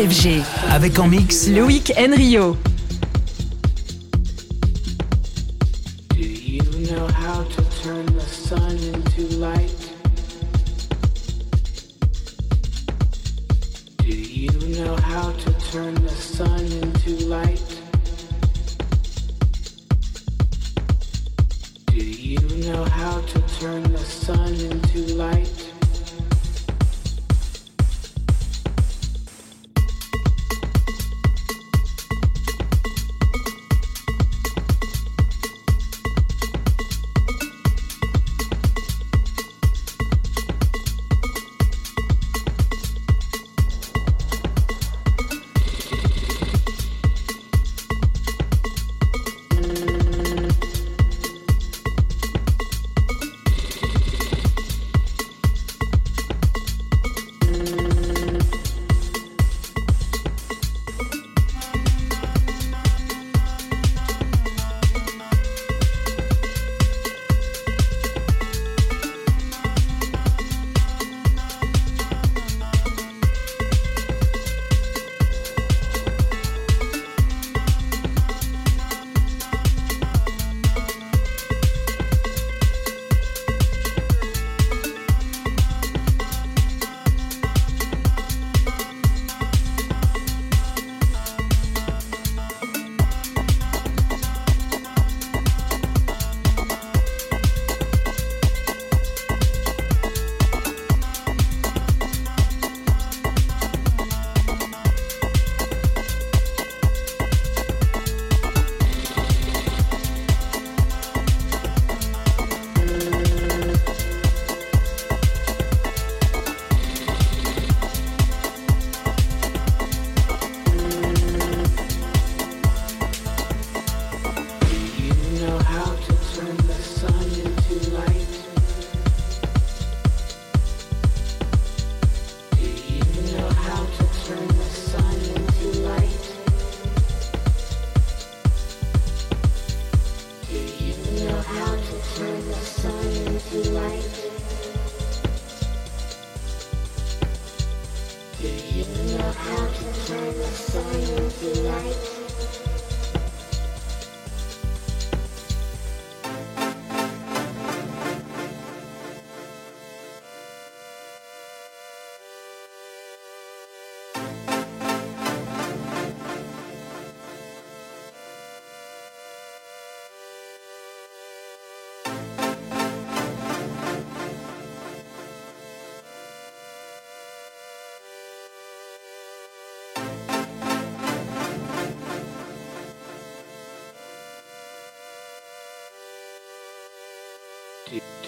FG. Avec en mix Loïc Enrio.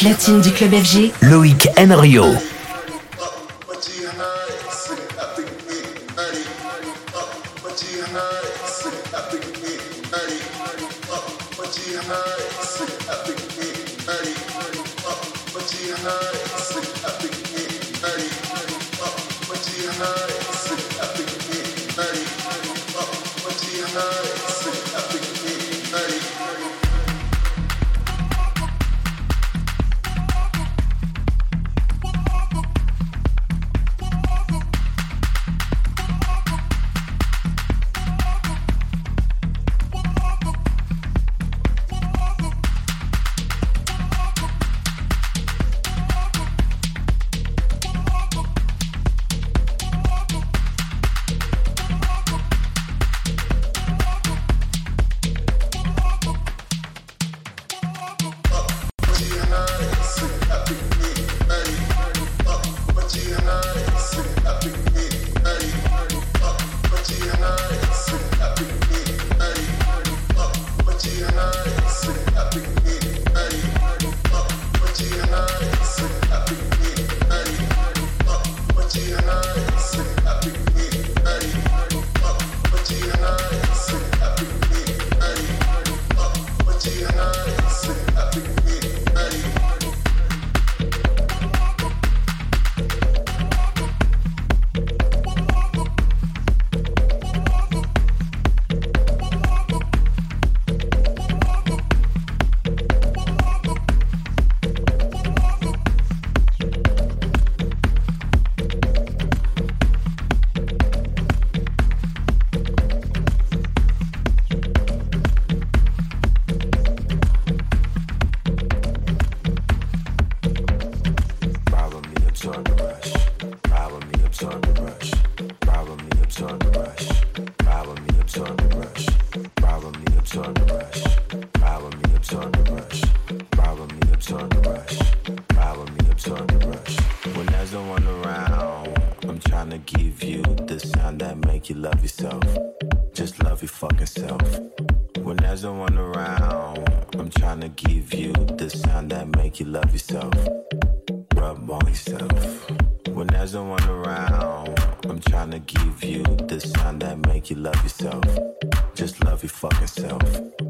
platine du club FG, Loïc Enrio. rush. Ride with me, absorb the rush. When there's no one around, I'm trying to give you the sound that make you love yourself. Just love your fucking self. When there's no one around, I'm trying to give you the sound that make you love yourself. Rub on yourself. When there's no one around, I'm trying to give you the sound that make you love yourself. Just love your fucking self.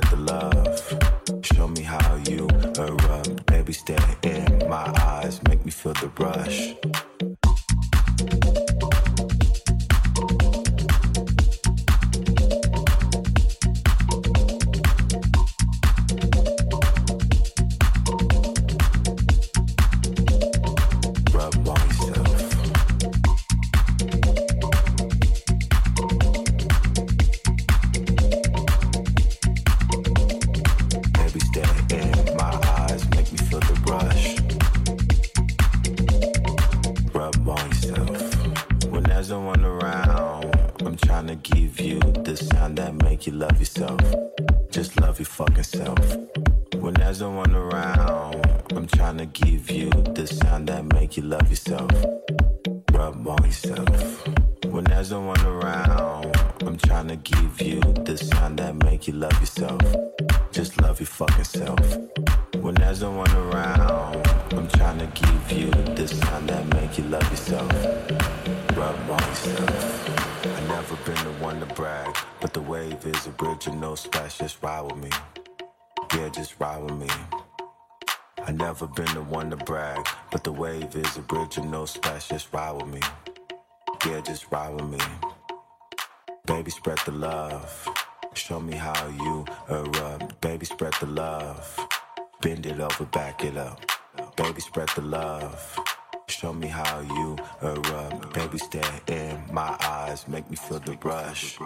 love. Show me how you erupt. Baby, stare in my eyes, make me feel the rush. No one around, I'm trying to give you the sign that make you love yourself. Just love your fucking self. When there's no one around, I'm trying to give you the sign that make you love yourself. Rub on yourself. I never been the one to brag, but the wave is a bridge original splash. Just ride with me. Yeah, just ride with me. I never been the one to brag, but the wave is a bridge original splash. Just ride with me. Yeah, just ride with me. Baby, spread the love. Show me how you erupt. Baby, spread the love. Bend it over, back it up. Baby, spread the love. Show me how you erupt. Baby, stare in my eyes. Make me feel the rush.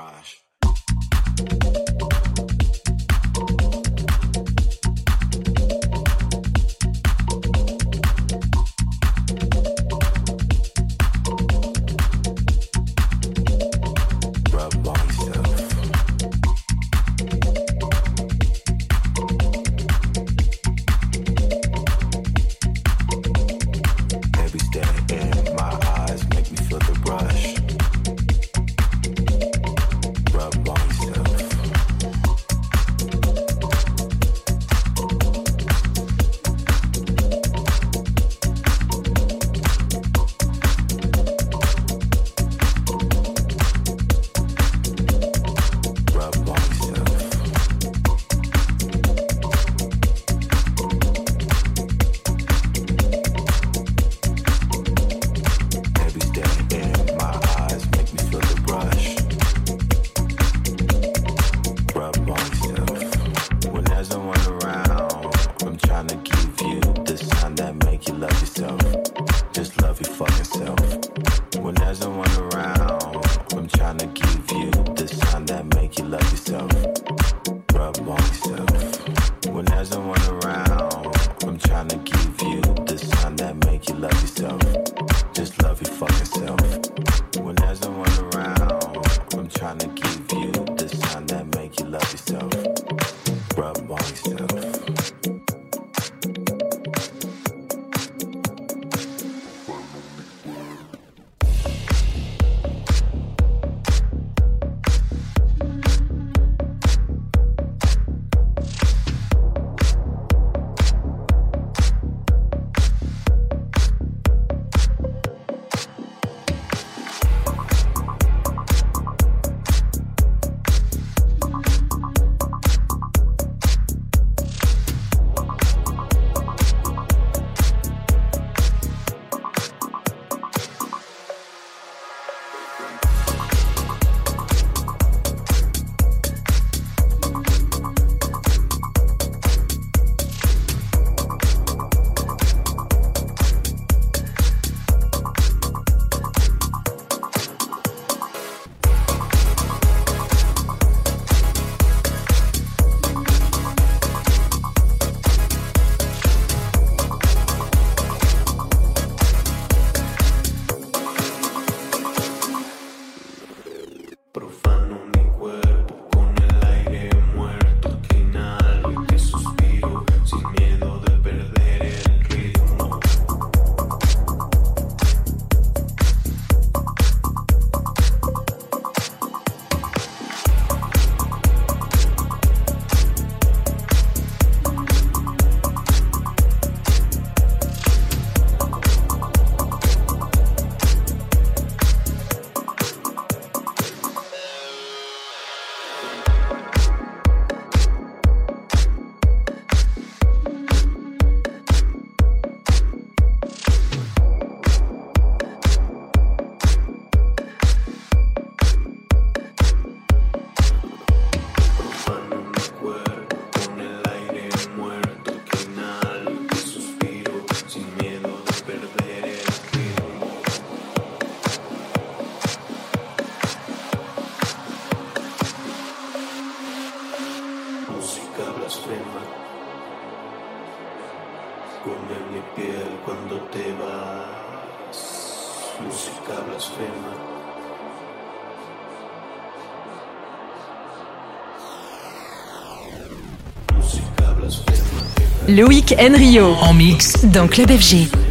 Loïc Enrio. En mix. Dans Club FG.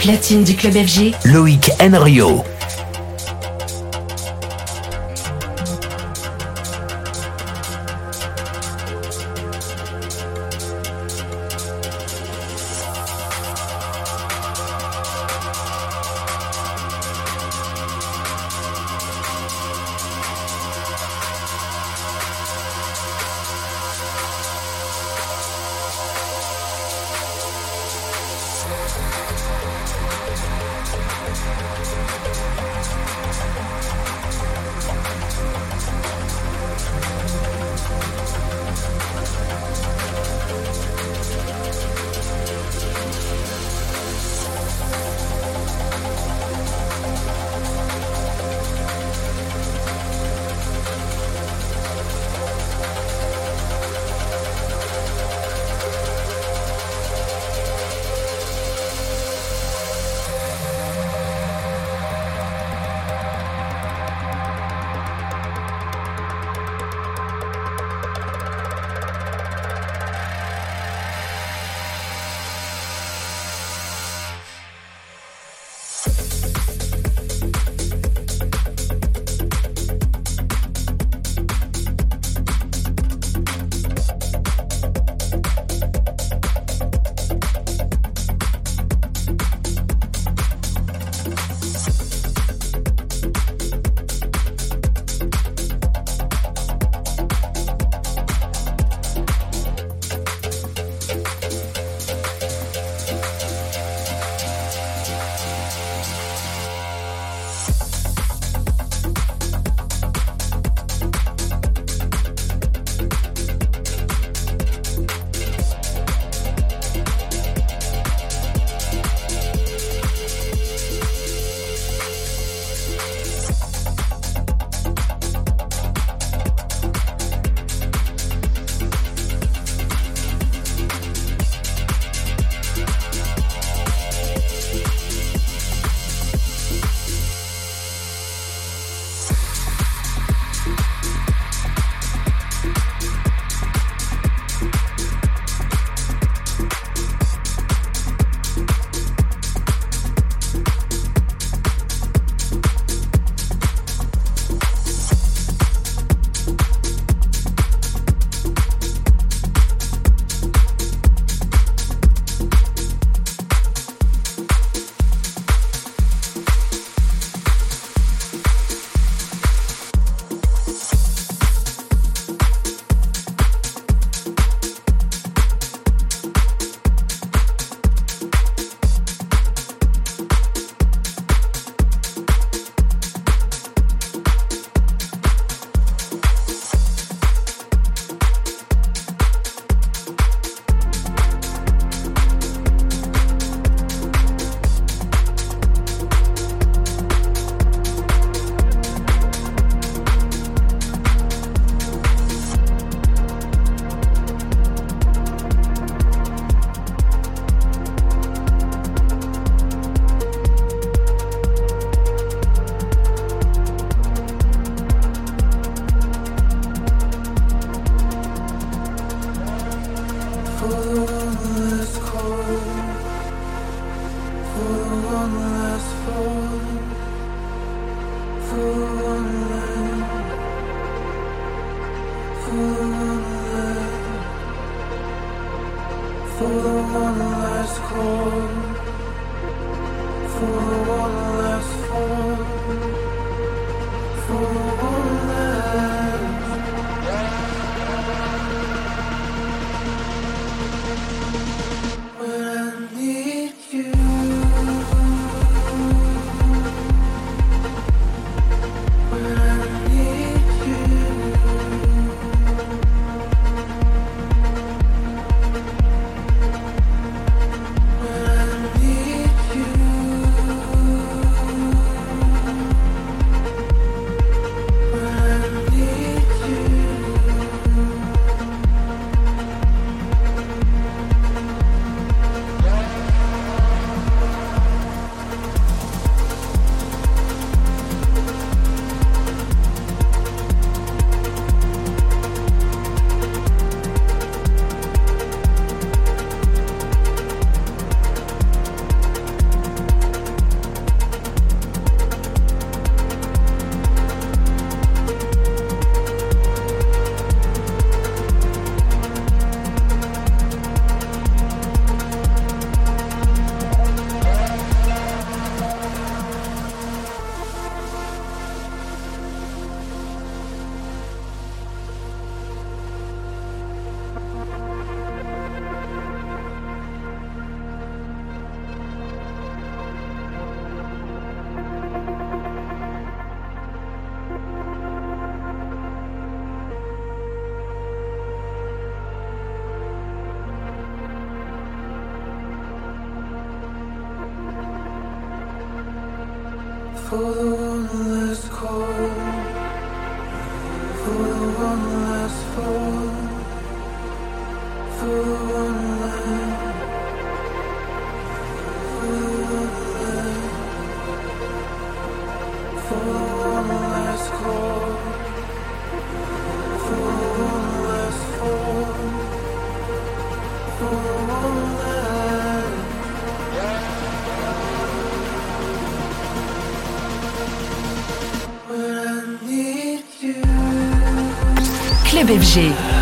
Platine du club FG, Loïc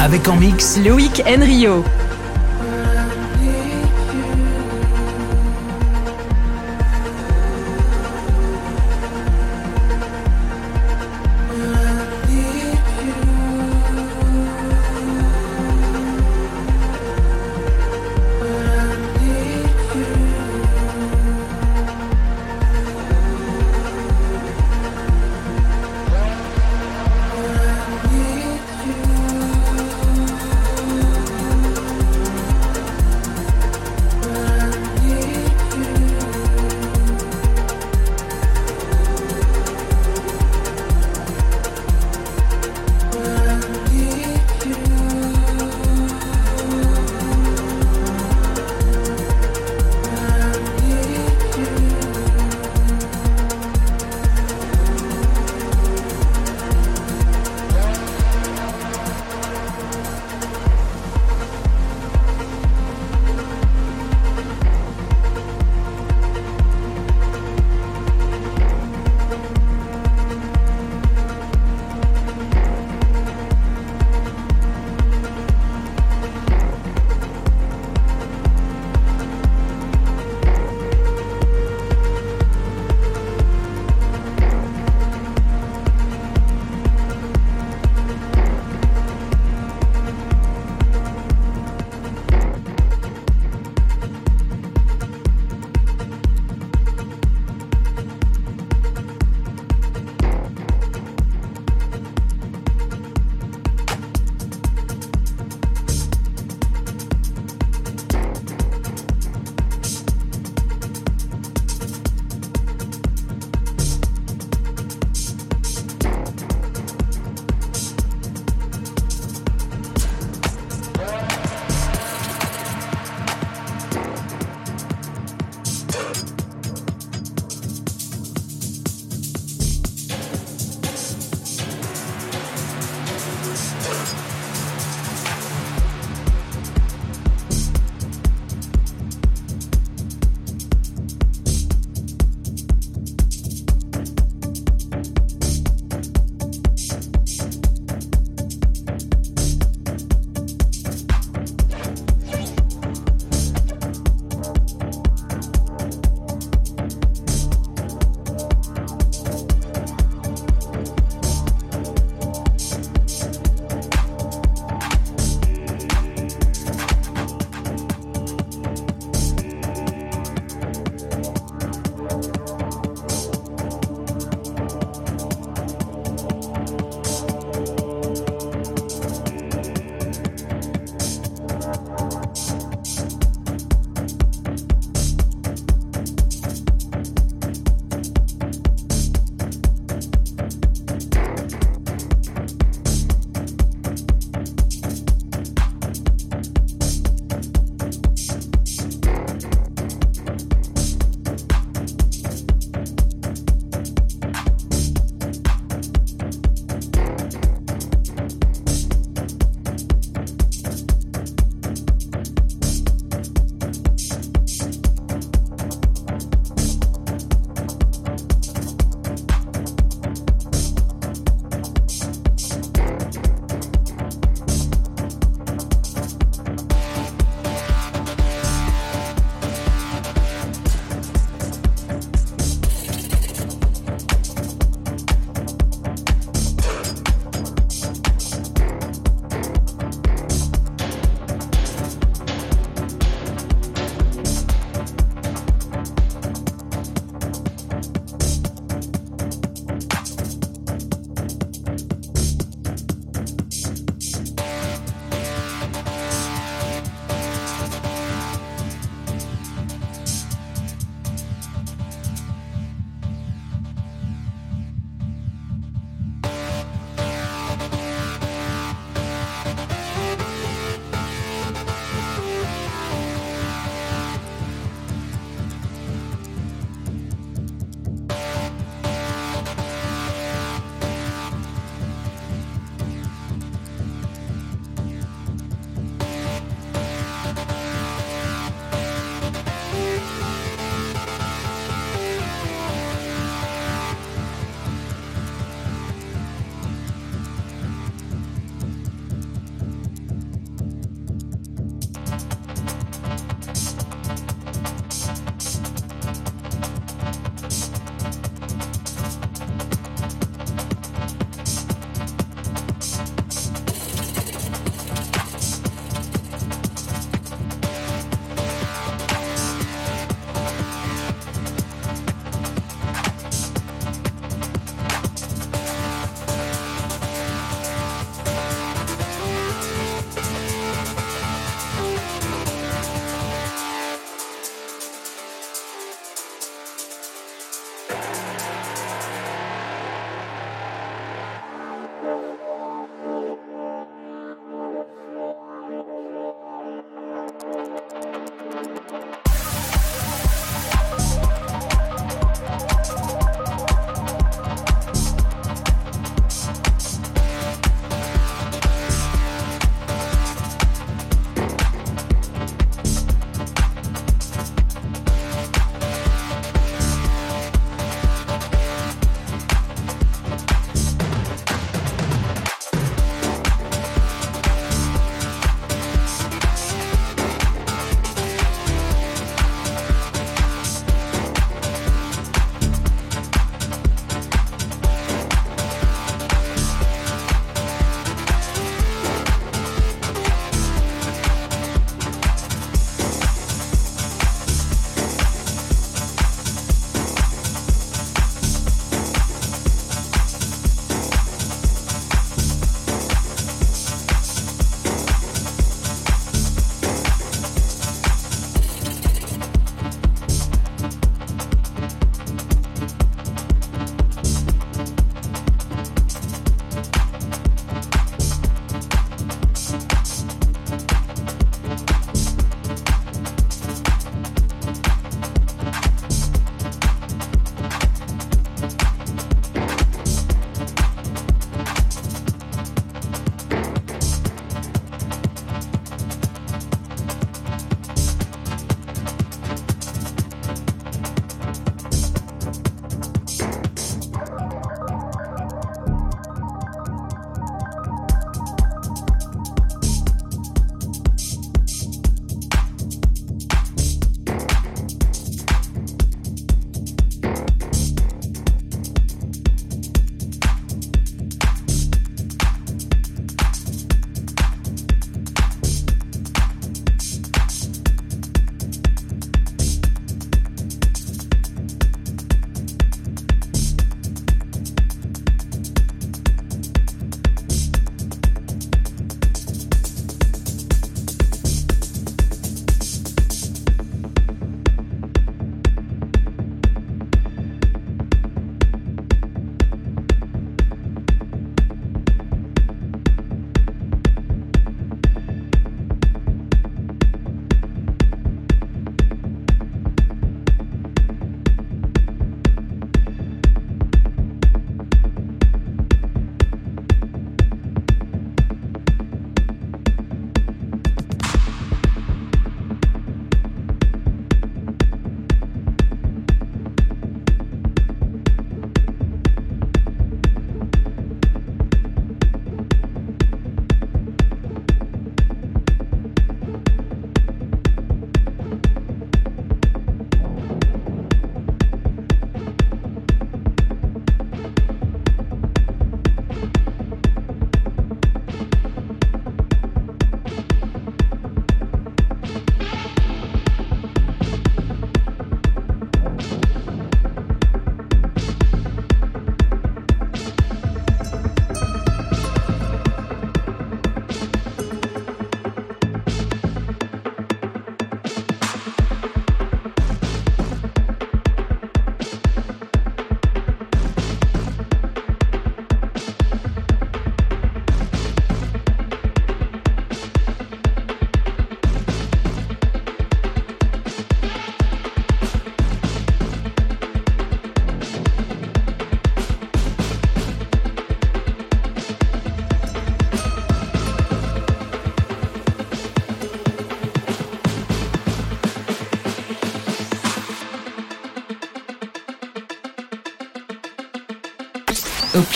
Avec en mix Loïc Enrio.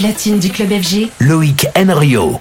Platine du club FG, Loïc Enrio.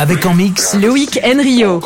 Avec en mix Loïc Enrio.